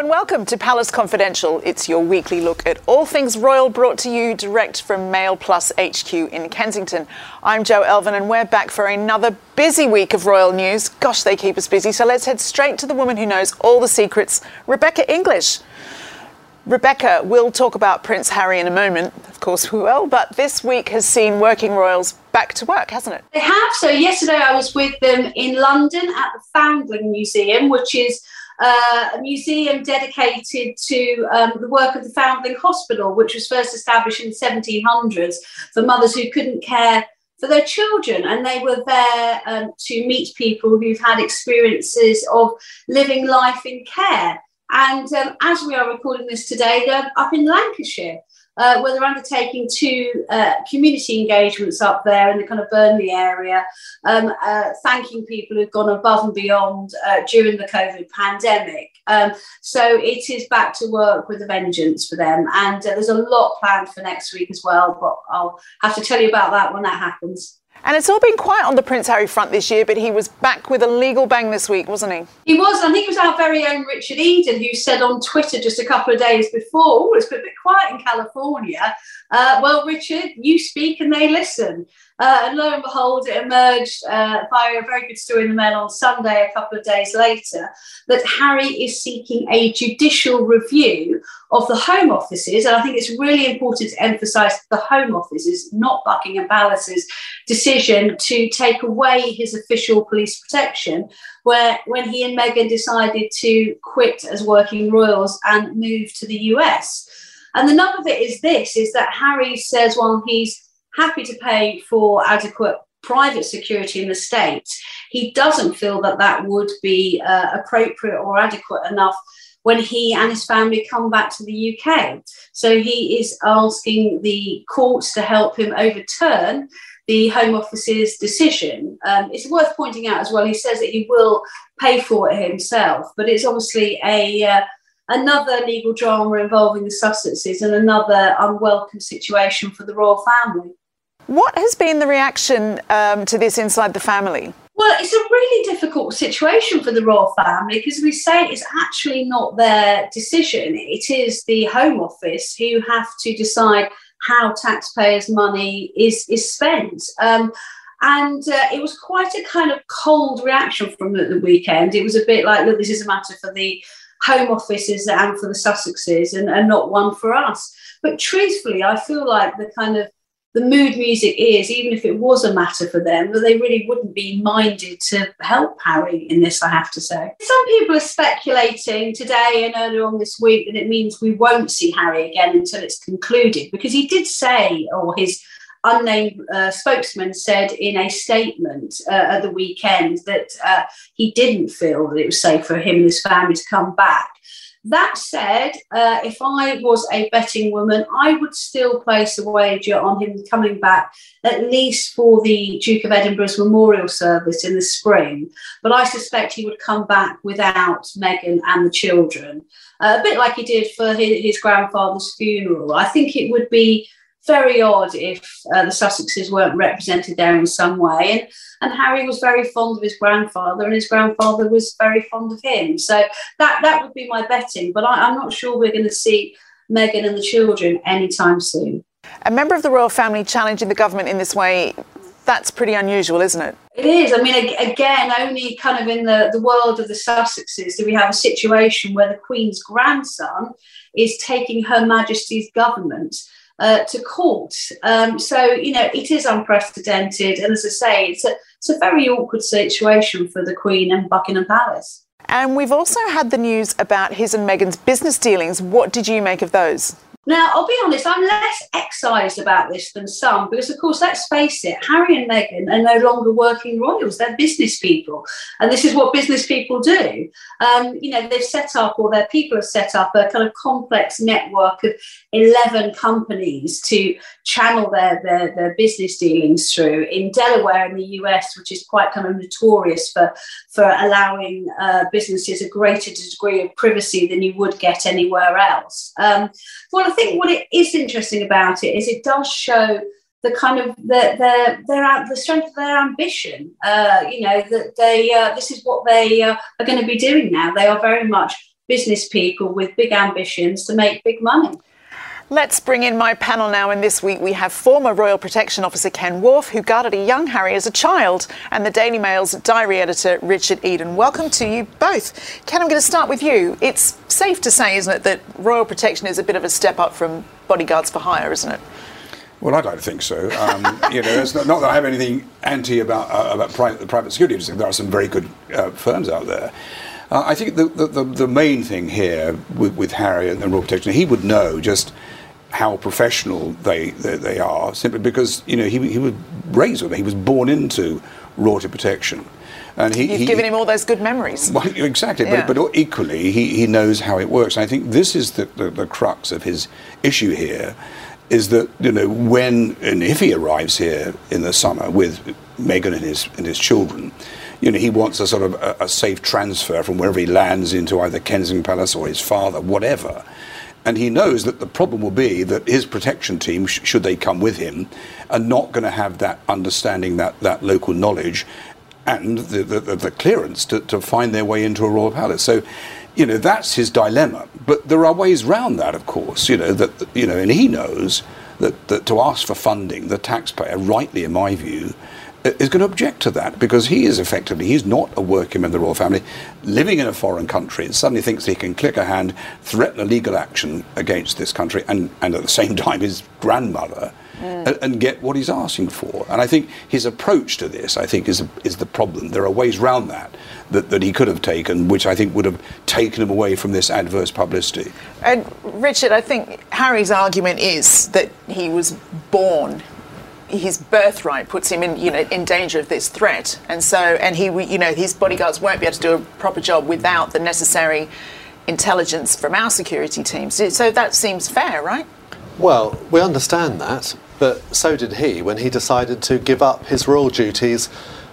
And welcome to Palace Confidential. It's your weekly look at all things royal brought to you direct from Mail Plus HQ in Kensington. I'm Jo Elvin and we're back for another busy week of royal news. Gosh, they keep us busy. So let's head straight to the woman who knows all the secrets, Rebecca English. Rebecca, we'll talk about Prince Harry in a moment. Of course, we will. But this week has seen working royals back to work, hasn't it? They have. So, yesterday I was with them in London at the Foundling Museum, which is uh, a museum dedicated to um, the work of the Foundling Hospital, which was first established in the 1700s for mothers who couldn't care for their children. And they were there um, to meet people who've had experiences of living life in care. And um, as we are recording this today, they're up in Lancashire uh, where they're undertaking two uh, community engagements up there in the kind of Burnley area, um, uh, thanking people who've gone above and beyond uh, during the COVID pandemic. Um, so it is back to work with a vengeance for them. And uh, there's a lot planned for next week as well, but I'll have to tell you about that when that happens. And it's all been quiet on the Prince Harry front this year, but he was back with a legal bang this week, wasn't he? He was. I think it was our very own Richard Eden who said on Twitter just a couple of days before, oh, it's been a bit quiet in California. Uh, well, Richard, you speak and they listen. Uh, and lo and behold, it emerged uh, by a very good story in the Mail on Sunday, a couple of days later, that Harry is seeking a judicial review of the Home Offices. And I think it's really important to emphasise the Home Offices, not Buckingham Palace's decision to take away his official police protection, where when he and Meghan decided to quit as working royals and move to the US. And the nub of it is this: is that Harry says, well, he's happy to pay for adequate private security in the States, he doesn't feel that that would be uh, appropriate or adequate enough when he and his family come back to the UK. So he is asking the courts to help him overturn the Home Office's decision. Um, it's worth pointing out as well, he says that he will pay for it himself, but it's obviously a uh, another legal drama involving the Sussexes and another unwelcome situation for the royal family. What has been the reaction um, to this inside the family? Well, it's a really difficult situation for the royal family because we say it's actually not their decision. It is the Home Office who have to decide how taxpayers' money is, is spent. Um, and uh, it was quite a kind of cold reaction from the, the weekend. It was a bit like, look, this is a matter for the Home Offices and for the Sussexes and, and not one for us. But truthfully, I feel like the kind of the mood music is, even if it was a matter for them, that they really wouldn't be minded to help Harry in this, I have to say. Some people are speculating today and earlier on this week that it means we won't see Harry again until it's concluded, because he did say, or his unnamed uh, spokesman said in a statement uh, at the weekend that uh, he didn't feel that it was safe for him and his family to come back. That said, uh, if I was a betting woman, I would still place a wager on him coming back at least for the Duke of Edinburgh's memorial service in the spring. But I suspect he would come back without Meghan and the children, uh, a bit like he did for his, his grandfather's funeral. I think it would be very odd if uh, the Sussexes weren't represented there in some way. And, and Harry was very fond of his grandfather, and his grandfather was very fond of him. So that, that would be my betting. But I, I'm not sure we're going to see Meghan and the children anytime soon. A member of the royal family challenging the government in this way, that's pretty unusual, isn't it? It is. I mean, again, only kind of in the, the world of the Sussexes do we have a situation where the Queen's grandson is taking Her Majesty's government uh, to court. Um, so, you know, it is unprecedented. And as I say, it's a, it's a very awkward situation for the Queen and Buckingham Palace. And we've also had the news about his and Meghan's business dealings. What did you make of those? Now, I'll be honest, I'm less excised about this than some because, of course, let's face it, Harry and Meghan are no longer working royals. They're business people. And this is what business people do. Um, you know, they've set up, or their people have set up, a kind of complex network of 11 companies to channel their, their, their business dealings through in Delaware in the US, which is quite kind of notorious for, for allowing uh, businesses a greater degree of privacy than you would get anywhere else. Um, well, I think what it is interesting about it is it does show the kind of the, their their the strength of their ambition. Uh, you know that they uh, this is what they uh, are going to be doing now. They are very much business people with big ambitions to make big money. Let's bring in my panel now. And this week we have former Royal Protection Officer Ken Wharf, who guarded a young Harry as a child, and the Daily Mail's diary editor Richard Eden. Welcome to you both. Ken, I'm going to start with you. It's safe to say, isn't it, that Royal Protection is a bit of a step up from bodyguards for hire, isn't it? Well, I'd like to think so. Um, you know, it's not, not, that I have anything anti about uh, about private, private security industry. There are some very good uh, firms out there. Uh, I think the, the, the, main thing here with, with Harry and Royal Protection, he would know just how professional they, they, they are, simply because you know he, he was raised with it. He was born into royalty protection. And he, You've he, given him all those good memories. Well, exactly, yeah. but, but equally, he, he knows how it works. And I think this is the, the, the crux of his issue here, is that you know when and if he arrives here in the summer with Meghan and his and his children, you know he wants a sort of a, a safe transfer from wherever he lands into either Kensington Palace or his father, whatever. And he knows that the problem will be that his protection team, sh- should they come with him, are not going to have that understanding, that, that local knowledge, and the, the, the clearance to, to find their way into a royal palace. So, you know, that's his dilemma. But there are ways round that, of course, you know, that, you know, and he knows that, that to ask for funding, the taxpayer, rightly in my view, is going to object to that because he is effectively he's not a working member of the royal family living in a foreign country and suddenly thinks he can click a hand threaten a legal action against this country and, and at the same time his grandmother mm. and, and, get what he's asking for. And I think his approach to this I think is is the problem. There are ways around that that, that he could have taken which I think would have taken him away from this adverse publicity. And Richard I think Harry's argument is that he was born his birthright puts him in, you know, in danger of this threat, and so and he, you know, his bodyguards won't be able to do a proper job without the necessary intelligence from our security teams. So that seems fair, right? Well, we understand that, but so did he when he decided to give up his royal duties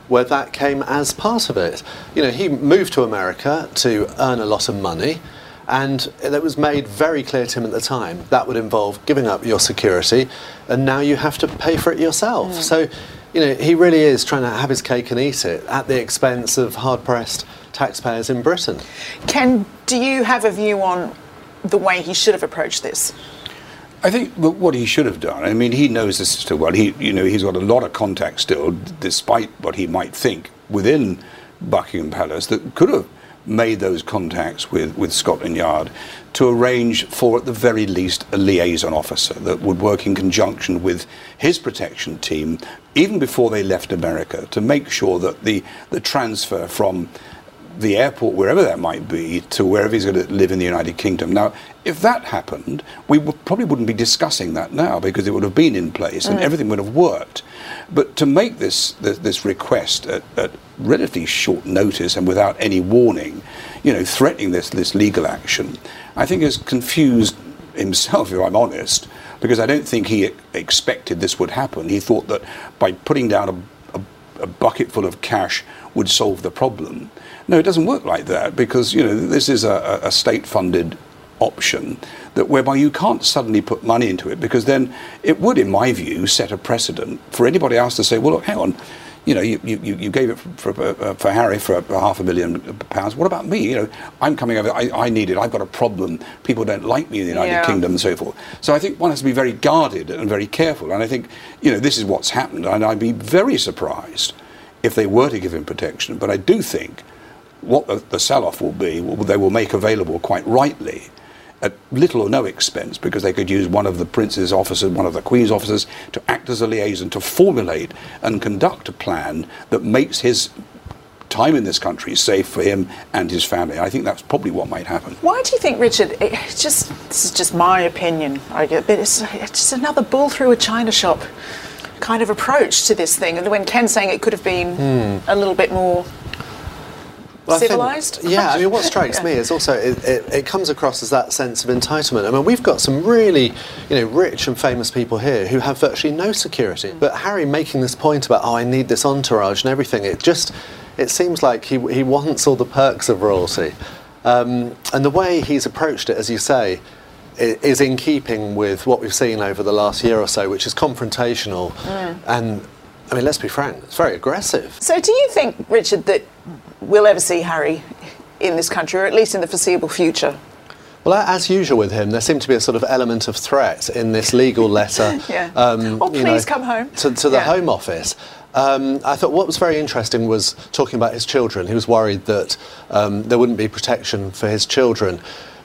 where that came as part of it. You know, he moved to America to earn a lot of money. And it was made very clear to him at the time that would involve giving up your security, and now you have to pay for it yourself. Mm. So, you know, he really is trying to have his cake and eat it at the expense of hard pressed taxpayers in Britain. Ken, do you have a view on the way he should have approached this? I think what he should have done. I mean, he knows this still well. He, you know, he's got a lot of contacts still, despite what he might think within Buckingham Palace that could have made those contacts with, with Scotland Yard to arrange for, at the very least, a liaison officer that would work in conjunction with his protection team, even before they left America, to make sure that the, the transfer from the airport, wherever that might be, to wherever he's going to live in the United Kingdom. Now, if that happened, we probably wouldn't be discussing that now because it would have been in place and mm. everything would have worked. But to make this this, this request at, at, relatively short notice and without any warning, you know, threatening this this legal action, I think has confused himself, if I'm honest, because I don't think he expected this would happen. He thought that by putting down a, a, a bucket full of cash would solve the problem. No, it doesn't work like that because you know this is a, a state-funded option that whereby you can't suddenly put money into it because then it would, in my view, set a precedent for anybody else to say, well, look, hang on, you know, you, you, you gave it for, for, uh, for Harry for half a million pounds. What about me? You know, I'm coming over, I, I need it, I've got a problem, people don't like me in the United yeah. Kingdom and so forth. So I think one has to be very guarded and very careful. And I think, you know, this is what's happened. And I'd be very surprised if they were to give him protection. But I do think what the, the sell off will be, they will make available quite rightly at little or no expense because they could use one of the prince's officers, one of the queen's officers to act as a liaison to formulate and conduct a plan that makes his time in this country safe for him and his family. I think that's probably what might happen. Why do you think, Richard? It's just this is just my opinion. I get, but it's, it's just another bull through a china shop kind of approach to this thing. And when Ken's saying it could have been Hmm. a little bit more Well, I think- civilized. yeah, I mean, what strikes Yeah. me is also it, it, it comes across as that sense of entitlement. I mean, we've got some really, you know, rich and famous people here who have virtually no security. But Harry making this point about, oh, I need this entourage and everything, it just, it seems like he, he wants all the perks of royalty. Um, and the way he's approached it, as you say, is in keeping with what we've seen over the last year or so, which is confrontational. And, I mean, let's be frank, it's very aggressive. So, do you think, Richard, that we'll ever see Harry in this country, or at least in the foreseeable future? Well, as usual with him, there seemed to be a sort of element of threat in this legal letter. Yeah. um, Oh, you please come home. To, to the Yeah. Home Office. Um, I thought what was very interesting was talking about his children. He was worried that um, there wouldn't be protection for his children,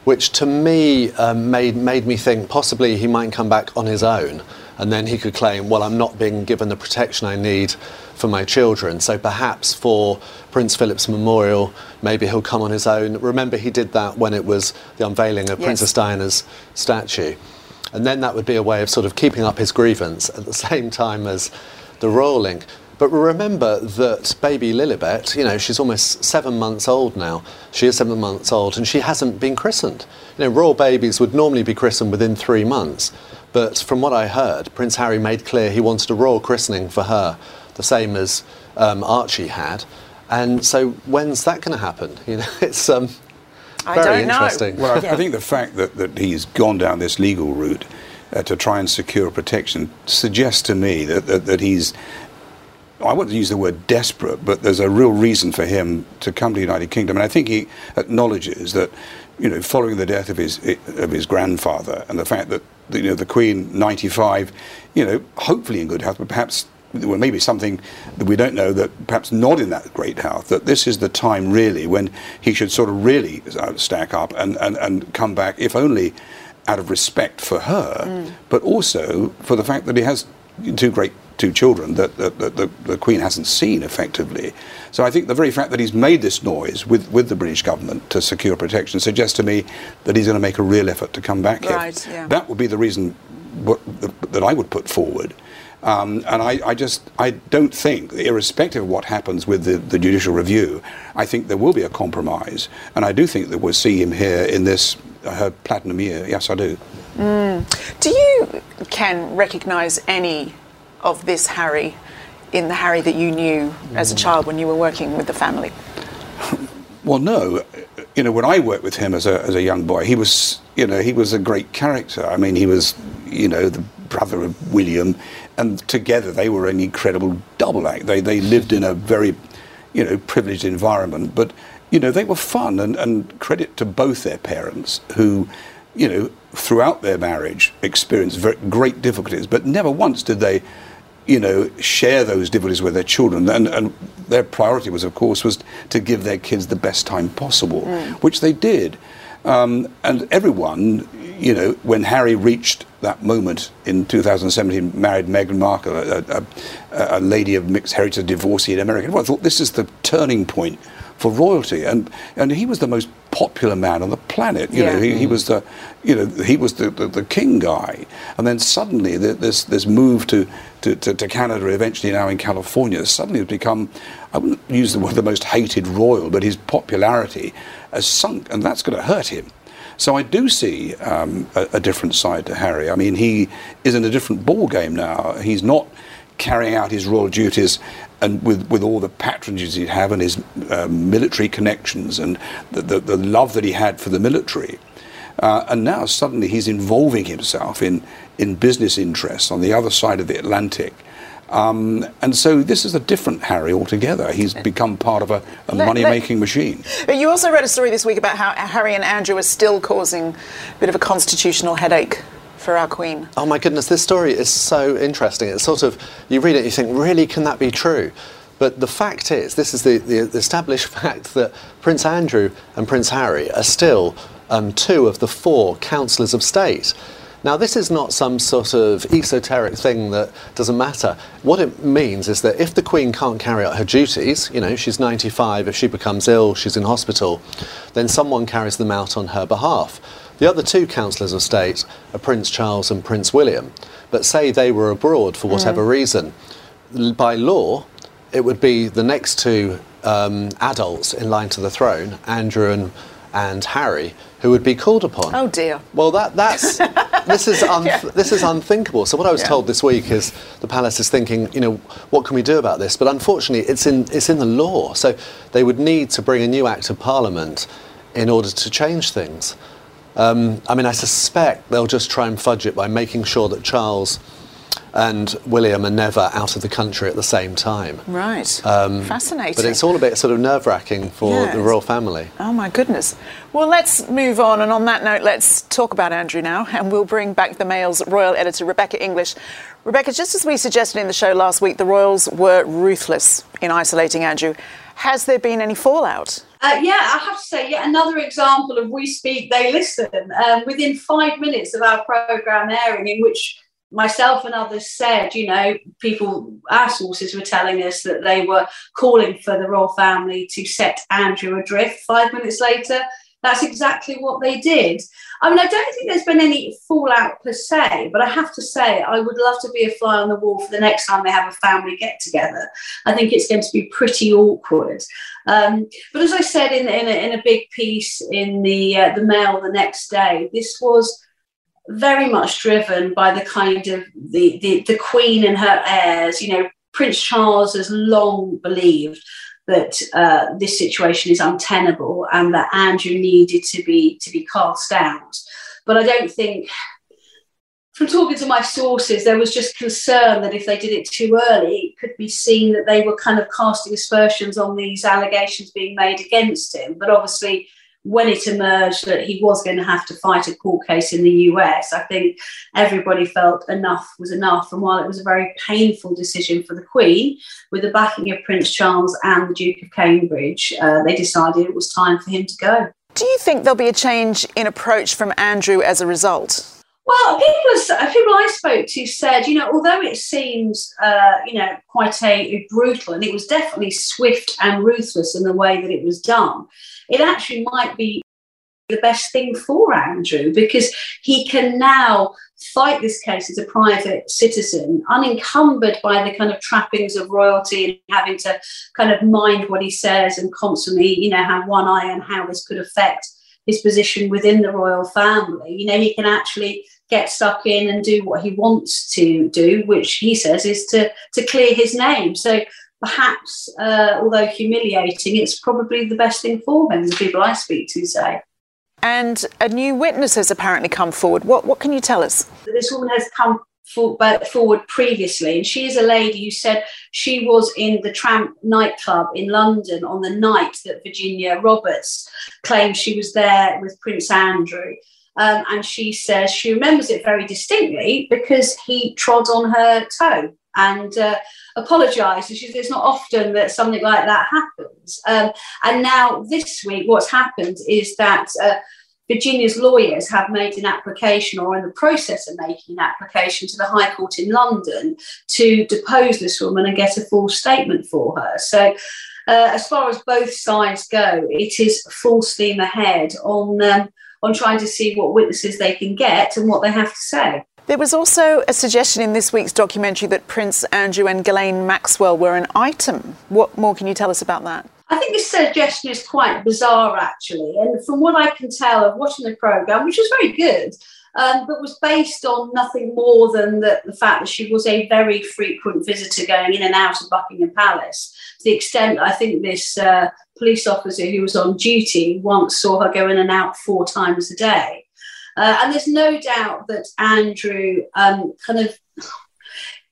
which to me um, made, made me think possibly he might come back on his own and then he could claim, well, I'm not being given the protection I need for my children. So perhaps for Prince Philip's memorial, maybe he'll come on his own. Remember, he did that when it was the unveiling of Yes. Princess Diana's statue. And then that would be a way of sort of keeping up his grievance at the same time as the royal link. But remember that baby Lilibet, you know, she's almost seven months old now. She is seven months old and she hasn't been christened. You know, royal babies would normally be christened within three months. But from what I heard, Prince Harry made clear he wanted a royal christening for her, the same as um, Archie had. And so when's that going to happen? You know, it's um, I very don't know. interesting. Well, I, I think the fact that, that he's gone down this legal route uh, to try and secure protection suggests to me that, that, that he's, I wouldn't use the word desperate, but there's a real reason for him to come to the United Kingdom. And I think he acknowledges that, you know, following the death of his, of his grandfather and the fact that, you know, the Queen, 95, you know, hopefully in good health, but perhaps well, maybe something that we don't know that perhaps not in that great health, that this is the time really when he should sort of really uh, stack up and, and, and come back, if only out of respect for her, but also for the fact that he has two great two children that, that, that the, the Queen hasn't seen effectively. So I think the very fact that he's made this noise with, with the British government to secure protection suggests to me that he's going to make a real effort to come back here. Right, yeah. That would be the reason what, that I would put forward. Um, and I, I just I don't think, irrespective of what happens with the, the judicial review, I think there will be a compromise. And I do think that we'll see him here in this uh, her platinum year. Yes, I do. Do you, Ken, recognise any of this Harry in the Harry that you knew as a mm. child when you were working with the family? Well, no. You know, when I worked with him as a, as a young boy, he was, you know, he was a great character. I mean, he was, you know, the brother of William, and together they were an incredible double act. They, they lived in a very, you know, privileged environment, but, you know, they were fun, and, and credit to both their parents who, you know, throughout their marriage experienced very great difficulties, but never once did they you know, share those difficulties with their children. And, and their priority was, of course, was to give their kids the best time possible, which they did. Um, and everyone, you know, when Harry reached that moment in 2017, married Meghan Markle, a, a, a, a lady of mixed heritage, divorcee in America, everyone thought this is the turning point for royalty. And, and he was the most popular man on the planet. You know, he, he was the, you know, he was the, the, the king guy. And then suddenly th- this, this move to, to, to, to Canada, eventually now in California, suddenly has become, I wouldn't use the word the most hated royal, but his popularity has sunk, and that's going to hurt him. So I do see um, a, a different side to Harry. I mean, he is in a different ball game now. He's not carrying out his royal duties and with, with all the patronages he'd have and his um, military connections and the, the, the love that he had for the military. Uh, and now suddenly he's involving himself in, in business interests on the other side of the Atlantic. Um, and so this is a different Harry altogether. He's become part of a, a money making machine. But you also read a story this week about how Harry and Andrew are still causing a bit of a constitutional headache for our Queen. Oh my goodness, this story is so interesting. It's sort of, you read it, you think, really, can that be true? But the fact is, this is the, the established fact that Prince Andrew and Prince Harry are still um, two of the four councillors of state. Now, this is not some sort of esoteric thing that doesn't matter. What it means is that if the Queen can't carry out her duties, you know, she's 95, if she becomes ill, she's in hospital, then someone carries them out on her behalf. The other two councillors of state are Prince Charles and Prince William. But say they were abroad for whatever mm. reason, by law, it would be the next two um, adults in line to the throne, Andrew and, and Harry, who would be called upon. Oh dear. Well, that, that's this is un- yeah. this is unthinkable. So what I was yeah. told this week is the palace is thinking, you know, what can we do about this? But unfortunately, it's in it's in the law. So they would need to bring a new act of parliament in order to change things. Um, I mean, I suspect they'll just try and fudge it by making sure that Charles and William are never out of the country at the same time. Right. Um, Fascinating. But it's all a bit sort of nerve wracking for yes. the royal family. Oh my goodness. Well, let's move on. And on that note, let's talk about Andrew now. And we'll bring back the Mail's royal editor, Rebecca English. Rebecca, just as we suggested in the show last week, the royals were ruthless in isolating Andrew. Has there been any fallout? Uh, yeah, I have to say, yet another example of we speak, they listen. Um, within five minutes of our programme airing, in which myself and others said, you know, people, our sources were telling us that they were calling for the royal family to set Andrew adrift. Five minutes later, that's exactly what they did. I mean, I don't think there's been any fallout per se, but I have to say, I would love to be a fly on the wall for the next time they have a family get together. I think it's going to be pretty awkward. Um, but as I said in, in, a, in a big piece in the uh, the Mail the next day, this was very much driven by the kind of the, the, the Queen and her heirs. You know, Prince Charles has long believed that uh, this situation is untenable and that Andrew needed to be to be cast out. But I don't think from talking to my sources, there was just concern that if they did it too early, it could be seen that they were kind of casting aspersions on these allegations being made against him. But obviously, when it emerged that he was going to have to fight a court case in the US, I think everybody felt enough was enough. And while it was a very painful decision for the Queen, with the backing of Prince Charles and the Duke of Cambridge, uh, they decided it was time for him to go. Do you think there'll be a change in approach from Andrew as a result? Well, people, people I spoke to said, you know, although it seems, uh, you know, quite a, a brutal, and it was definitely swift and ruthless in the way that it was done, it actually might be the best thing for Andrew because he can now fight this case as a private citizen, unencumbered by the kind of trappings of royalty and having to kind of mind what he says and constantly, you know, have one eye on how this could affect his position within the royal family. You know, he can actually get stuck in and do what he wants to do, which he says is to to clear his name. So perhaps, uh, although humiliating, it's probably the best thing for them, The people I speak to say. And a new witness has apparently come forward. What what can you tell us? This woman has come forward previously, and she is a lady who said she was in the Tramp nightclub in London on the night that Virginia Roberts claimed she was there with Prince Andrew. Um, and she says she remembers it very distinctly because he trod on her toe and uh, says it's not often that something like that happens. Um, and now this week, what's happened is that uh, Virginia's lawyers have made an application or are in the process of making an application to the High Court in London to depose this woman and get a full statement for her. So, uh, as far as both sides go, it is full steam ahead on um, on trying to see what witnesses they can get and what they have to say. There was also a suggestion in this week's documentary that Prince Andrew and Ghislaine Maxwell were an item. What more can you tell us about that? I think this suggestion is quite bizarre, actually. And from what I can tell of watching the programme, which was very good, um, but was based on nothing more than the, the, fact that she was a very frequent visitor going in and out of Buckingham Palace. To the extent I think this uh, police officer who was on duty once saw her go in and out four times a day. Uh, and there's no doubt that Andrew um, kind of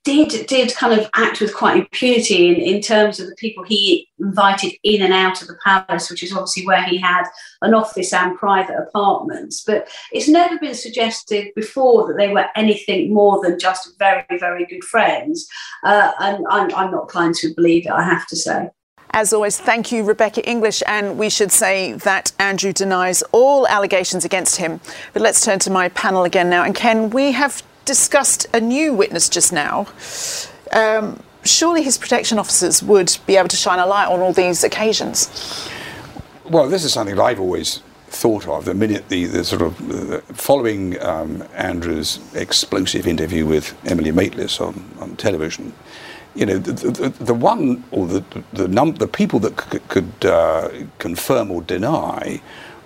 did did kind of act with quite impunity in, in terms of the people he invited in and out of the palace, which is obviously where he had an office and private apartments. But it's never been suggested before that they were anything more than just very, very good friends. Uh, and I'm, I'm not inclined to believe it, I have to say. As always, thank you, Rebecca English. And we should say that Andrew denies all allegations against him. But let's turn to my panel again now. And Ken, we have discussed a new witness just now. Um, surely his protection officers would be able to shine a light on all these occasions. Well, this is something I've always thought of the minute the, the sort of the, following um, Andrew's explosive interview with Emily Maitlis on, on television you know, the, the, the one or the the, num- the people that c- could uh, confirm or deny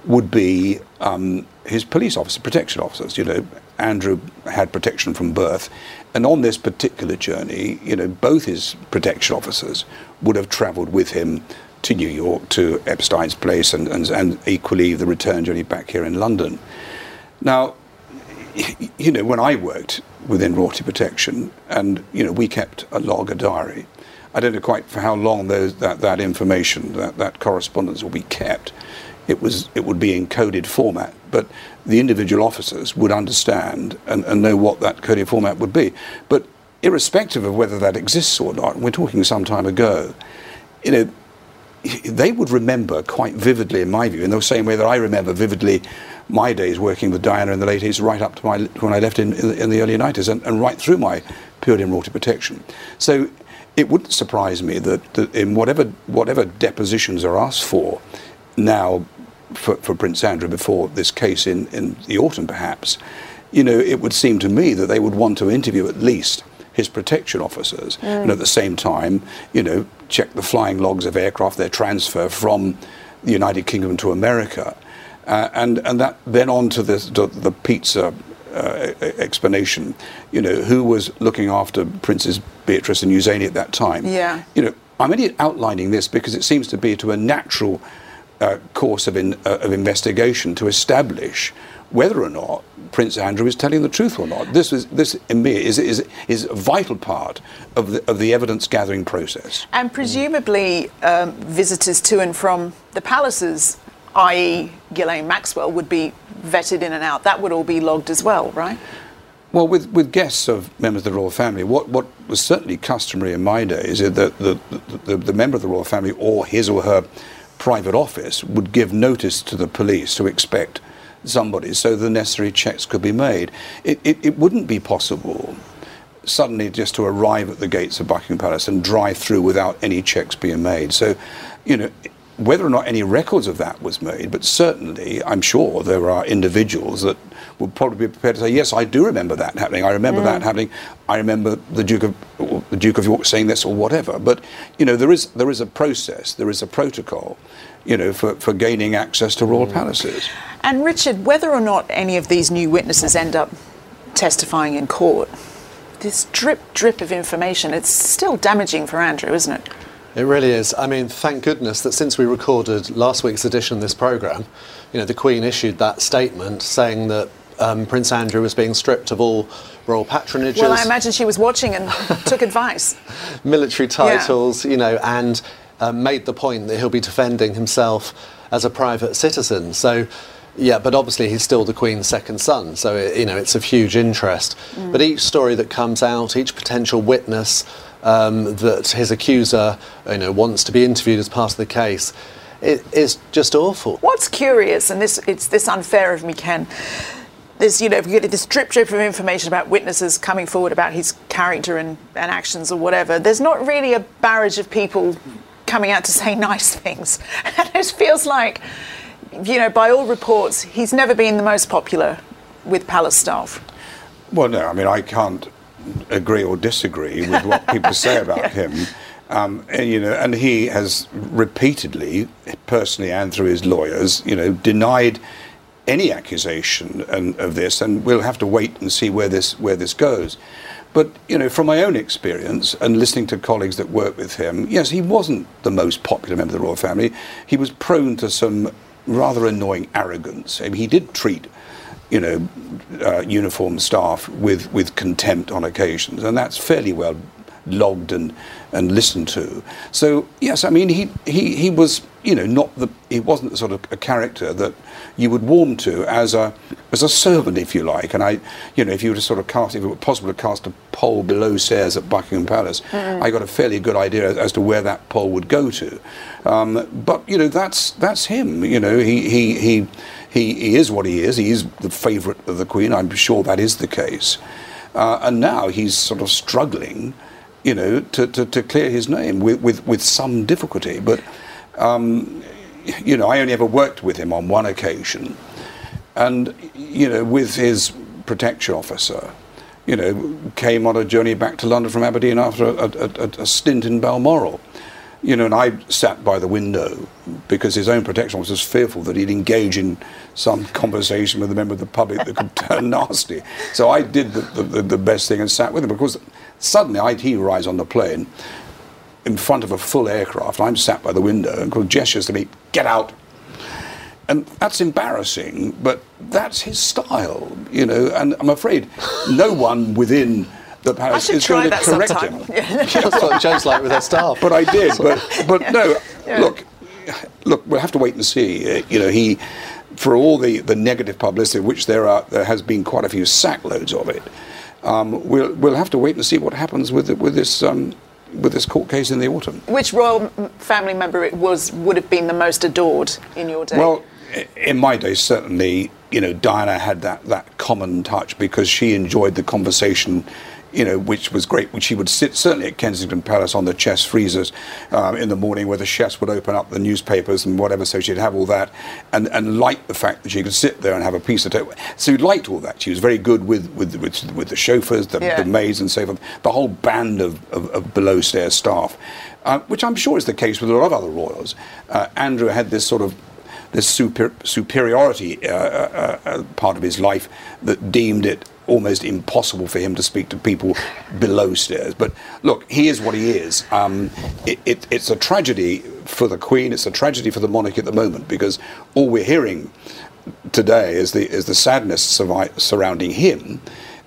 would be um, his police officer, protection officers. You know, Andrew had protection from birth, and on this particular journey, you know, both his protection officers would have travelled with him to New York, to Epstein's place, and, and, and equally the return journey back here in London. Now, you know, when I worked within royalty protection, and you know, we kept a log, a diary. I don't know quite for how long those, that that information, that that correspondence will be kept. It was it would be in coded format, but the individual officers would understand and, and know what that coded format would be. But irrespective of whether that exists or not, we're talking some time ago, you know, they would remember quite vividly, in my view, in the same way that I remember vividly my days working with Diana in the late 80s, right up to my, when I left in, in, the, early 90s, and, and, right through my period in royalty protection. So it wouldn't surprise me that, that in whatever, whatever depositions are asked for now for, for Prince Andrew before this case in, in the autumn, perhaps, you know, it would seem to me that they would want to interview at least his protection officers, mm. and at the same time, you know, check the flying logs of aircraft, their transfer from the United Kingdom to America, uh, and and that then on to the the, the pizza uh, explanation. You know, who was looking after Princess Beatrice and Eugenie at that time? Yeah. You know, I'm only outlining this because it seems to be to a natural uh, course of in, uh, of investigation to establish whether or not Prince Andrew is telling the truth or not. This is this in me is is is a vital part of the of the evidence gathering process. And presumably, um, visitors to and from the palaces i.e., Ghislaine Maxwell, would be vetted in and out. That would all be logged as well, right? Well, with, with guests of members of the royal family, what, what was certainly customary in my days is that the, the, the, the member of the royal family or his or her private office would give notice to the police to expect somebody so the necessary checks could be made. It, it, it wouldn't be possible suddenly just to arrive at the gates of Buckingham Palace and drive through without any checks being made. So, you know, whether or not any records of that was made, but certainly I'm sure there are individuals that would probably be prepared to say, yes, I do remember that happening. I remember mm. that happening. I remember the Duke of the Duke of York saying this or whatever. But you know, there is there is a process, there is a protocol, you know, for, for gaining access to royal mm. palaces. And Richard, whether or not any of these new witnesses end up testifying in court, this drip drip of information, it's still damaging for Andrew, isn't it? It really is. I mean, thank goodness that since we recorded last week's edition of this programme, you know, the Queen issued that statement saying that um, Prince Andrew was being stripped of all royal patronages. Well, I imagine she was watching and took advice. Military titles, yeah. you know, and um, made the point that he'll be defending himself as a private citizen. So, yeah, but obviously he's still the Queen's second son, so it, you know it's of huge interest. Mm. But each story that comes out, each potential witness um, that his accuser you know, wants to be interviewed as part of the case it is just awful. What's curious, and this it's this unfair of me, Ken. There's, you know, if you get this drip drip of information about witnesses coming forward about his character and, and actions or whatever, there's not really a barrage of people coming out to say nice things. And it feels like, you know, by all reports, he's never been the most popular with palace staff. Well, no, I mean, I can't agree or disagree with what people say about yeah. him. Um, and, you know, and he has repeatedly, personally and through his lawyers, you know, denied any accusation and, of this, and we'll have to wait and see where this where this goes. But you know, from my own experience and listening to colleagues that work with him, yes, he wasn't the most popular member of the royal family. He was prone to some rather annoying arrogance. I mean, he did treat you know, uh, uniformed staff with, with contempt on occasions, and that's fairly well logged and, and listened to. So yes, I mean he, he, he was you know, not the he wasn't the sort of a character that you would warm to as a as a servant, if you like. And I, you know, if you were to sort of cast, if it were possible to cast a poll below stairs at Buckingham Palace, mm. I got a fairly good idea as, as, to where that poll would go to. Um, but you know, that's that's him. You know, he he he. He, is what he is. He is the favourite of the Queen. I'm sure that is the case. Uh, and now he's sort of struggling, you know, to, to, to clear his name with, with, with some difficulty. But um, you know, I only ever worked with him on one occasion, and you know, with his protection officer, you know, came on a journey back to London from Aberdeen after a, a, a stint in Balmoral. You know, and I sat by the window because his own protection officer was fearful that he'd engage in some conversation with a member of the public that could turn nasty. So I did the, the, the, best thing and sat with him because suddenly I'd he rise on the plane in front of a full aircraft. I'm sat by the window and called gestures to me, get out. And that's embarrassing, but that's his style, you know. And I'm afraid no one within the palace is going to correct sometime. him. that's what Jo's like with her staff. But I did. But but yeah. no. Yeah. Look, look. We'll have to wait and see. Uh, you know, he, for all the, the negative publicity, which there are, there has been quite a few sackloads of it. Um, we'll we'll have to wait and see what happens with with this um, with this court case in the autumn. Which royal family member it was would have been the most adored in your day? Well, in my day, certainly, you know, Diana had that, that common touch because she enjoyed the conversation you know, which was great. Which she would sit certainly at Kensington Palace on the chess freezers um, in the morning, where the chefs would open up the newspapers and whatever. So she'd have all that, and and liked the fact that she could sit there and have a piece of toast. So she liked all that. She was very good with with with, with the chauffeurs, the, yeah. the, maids, and so forth. The whole band of, of, of below stairs staff, uh, which I'm sure is the case with a lot of other royals. Uh, Andrew had this sort of this super, superiority uh, uh, uh, part of his life that deemed it almost impossible for him to speak to people below stairs. But look, he is what he is. Um, it, it, it's a tragedy for the Queen. It's a tragedy for the monarchy at the moment because all we're hearing today is the is the sadness surrounding him,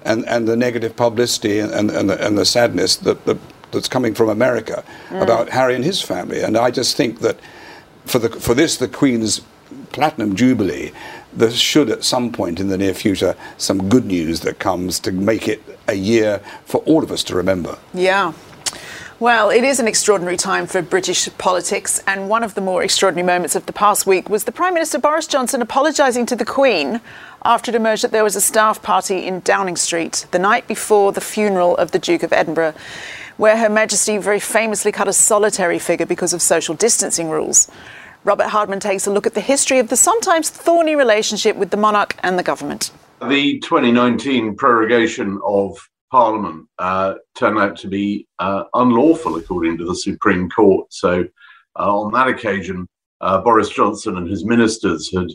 and, and the negative publicity and and, the, and the sadness that, that that's coming from America mm. about Harry and his family. And I just think that for the for this the Queen's platinum jubilee there should at some point in the near future some good news that comes to make it a year for all of us to remember. Yeah. Well, it is an extraordinary time for British politics, and one of the more extraordinary moments of the past week was the Prime Minister Boris Johnson apologising to the Queen after it emerged that there was a staff party in Downing Street the night before the funeral of the Duke of Edinburgh, where Her Majesty very famously cut a solitary figure because of social distancing rules. Robert Hardman takes a look at the history of the sometimes thorny relationship with the monarch and the government. The 2019 prorogation of Parliament uh, turned out to be uh, unlawful, according to the Supreme Court. So, uh, on that occasion, uh, Boris Johnson and his ministers had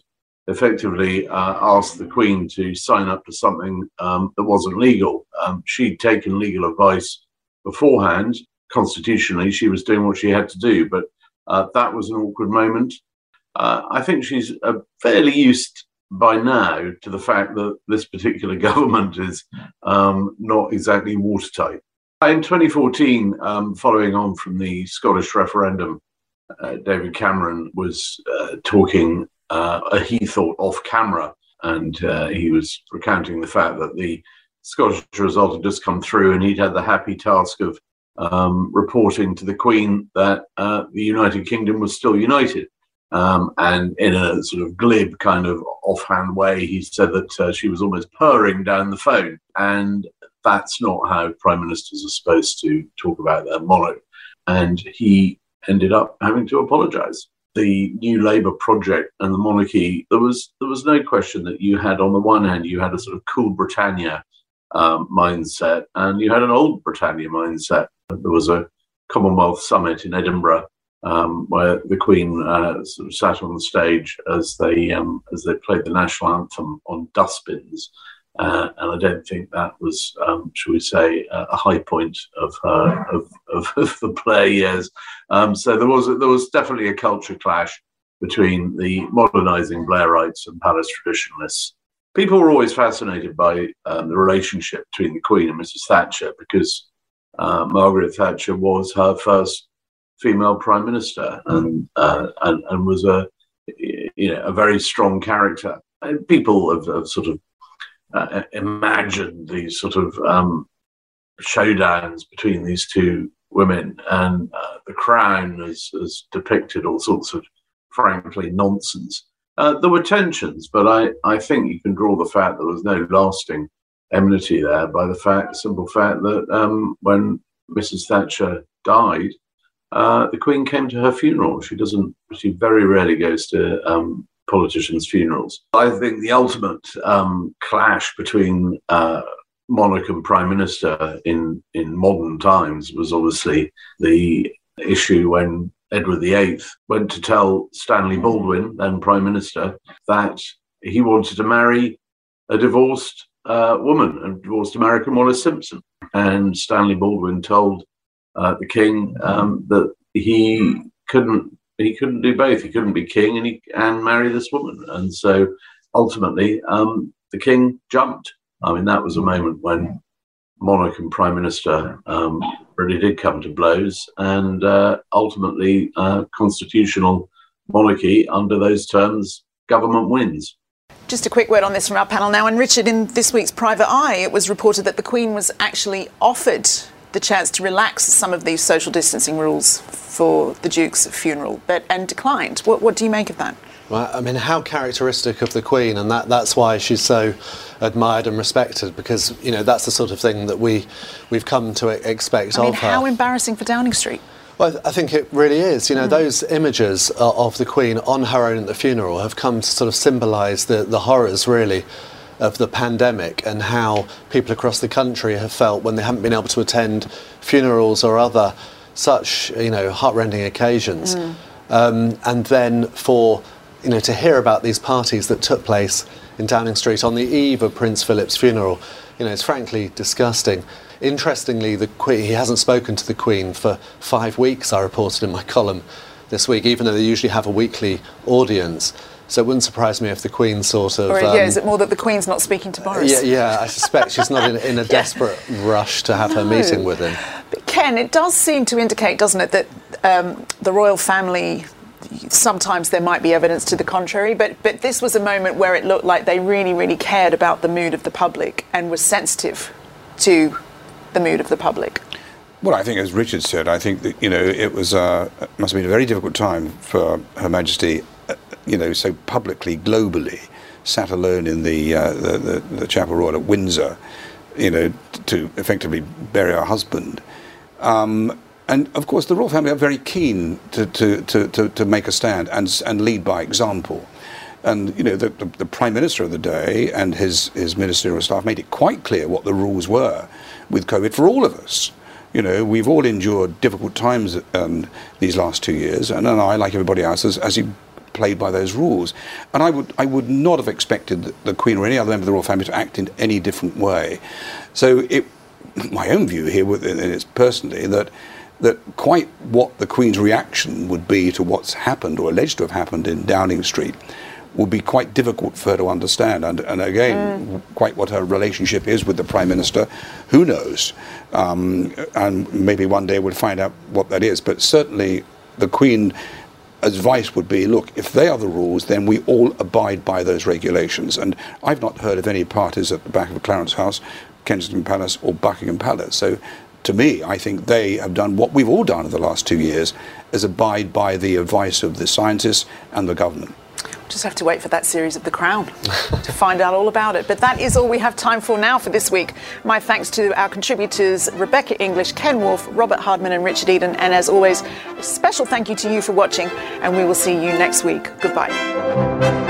effectively uh, asked the Queen to sign up to something um, that wasn't legal. Um, she'd taken legal advice beforehand. Constitutionally, she was doing what she had to do, but uh, that was an awkward moment. Uh, I think she's uh, fairly used by now to the fact that this particular government is um, not exactly watertight. In 2014, um, following on from the Scottish referendum, uh, David Cameron was uh, talking, uh, he thought, off camera, and he was recounting the fact that the Scottish result had just come through and he'd had the happy task of um, reporting to the Queen that uh, the United Kingdom was still united. Um, and in a sort of glib kind of offhand way, he said that uh, she was almost purring down the phone. And that's not how prime ministers are supposed to talk about their monarch. And he ended up having to apologize. The new Labour project and the monarchy, there was there was no question that you had on the one hand you had a sort of cool Britannia um, mindset, and you had an old Britannia mindset. There was a Commonwealth summit in Edinburgh um, where the Queen uh, sort of sat on the stage as they um, as they played the national anthem on dustbins. Uh, and I don't think that was, um, shall we say, a high point of her of, of, of the Blair years. Um, so there was there was definitely a culture clash between the modernising Blairites and palace traditionalists people were always fascinated by um, the relationship between the Queen and Mrs. Thatcher because uh, Margaret Thatcher was her first female prime minister and uh, and, and was a you know a very strong character. People have, have sort of uh, imagined these sort of um, showdowns between these two women, and uh, the Crown has, has, depicted all sorts of frankly nonsense. Uh, there were tensions, but I, I think you can draw the fact that there was no lasting enmity there by the fact, simple fact that um, when Mrs. Thatcher died, uh, the Queen came to her funeral. She doesn't. She very rarely goes to um, politicians' funerals. I think the ultimate um, clash between uh, monarch and prime minister in in modern times was obviously the issue when Edward VIII went to tell Stanley Baldwin, then prime minister, that he wanted to marry a divorced uh, woman, a divorced American Wallis Simpson, and Stanley Baldwin told uh, the king um, that he couldn't he couldn't do both. He couldn't be king and he and marry this woman. And so ultimately, um, the king jumped. I mean, that was a moment when monarch and prime minister um, really did come to blows, and uh, ultimately, uh, constitutional monarchy under those terms, government wins. Just a quick word on this from our panel now. And Richard, in this week's Private Eye, it was reported that the Queen was actually offered the chance to relax some of these social distancing rules for the Duke's funeral, but and declined. What, what do you make of that? Well, I mean, how characteristic of the Queen, and that, that's why she's so admired and respected, because you know that's the sort of thing that we we've come to expect I mean, of her. How embarrassing for Downing Street. Well, I think it really is. You know, mm. those images of the Queen on her own at the funeral have come to sort of symbolise the, the horrors, really, of the pandemic and how people across the country have felt when they haven't been able to attend funerals or other such you know heartrending occasions. Mm. Um, and then for you know to hear about these parties that took place in Downing Street on the eve of Prince Philip's funeral, you know, it's frankly disgusting. Interestingly, the Queen, he hasn't spoken to the Queen for five weeks. I reported in my column this week, even though they usually have a weekly audience. So it wouldn't surprise me if the Queen sort of. Or, um, yeah, is it more that the Queen's not speaking to Boris? Yeah, yeah I suspect she's not in, in a desperate rush to have no. her meeting with him. But Ken, it does seem to indicate, doesn't it, that um, the royal family sometimes there might be evidence to the contrary, but but this was a moment where it looked like they really, really cared about the mood of the public and were sensitive to the mood of the public. Well, I think, as Richard said, I think that you know it was uh, must have been a very difficult time for Her Majesty you know, so publicly, globally, sat alone in the, uh, the, the, the, Chapel Royal at Windsor, you know, to effectively bury her husband. Um, and of course, the royal family are very keen to, to, to, to, to make a stand and, and lead by example. And you know, the, the, the, prime minister of the day and his, his ministerial staff made it quite clear what the rules were with COVID for all of us. You know, we've all endured difficult times um, these last two years, and, and I, like everybody else, as, as you played by those rules. And I would, I would not have expected the Queen or any other member of the royal family to act in any different way. So it, my own view here is personally that that quite what the Queen's reaction would be to what's happened or alleged to have happened in Downing Street would be quite difficult for her to understand. And, and again, mm. quite what her relationship is with the Prime Minister, who knows? Um, and maybe one day we'll find out what that is. But certainly the Queen advice would be look, if they are the rules, then we all abide by those regulations. And I've not heard of any parties at the back of Clarence House, Kensington Palace, or Buckingham Palace. So to me, I think they have done what we've all done in the last two years, is abide by the advice of the scientists and the government just have to wait for that series of The Crown to find out all about it. But that is all we have time for now for this week. My thanks to our contributors Rebecca English, Ken Wharfe, Robert Hardman, and Richard Eden. And as always, a special thank you to you for watching, and we will see you next week. Goodbye.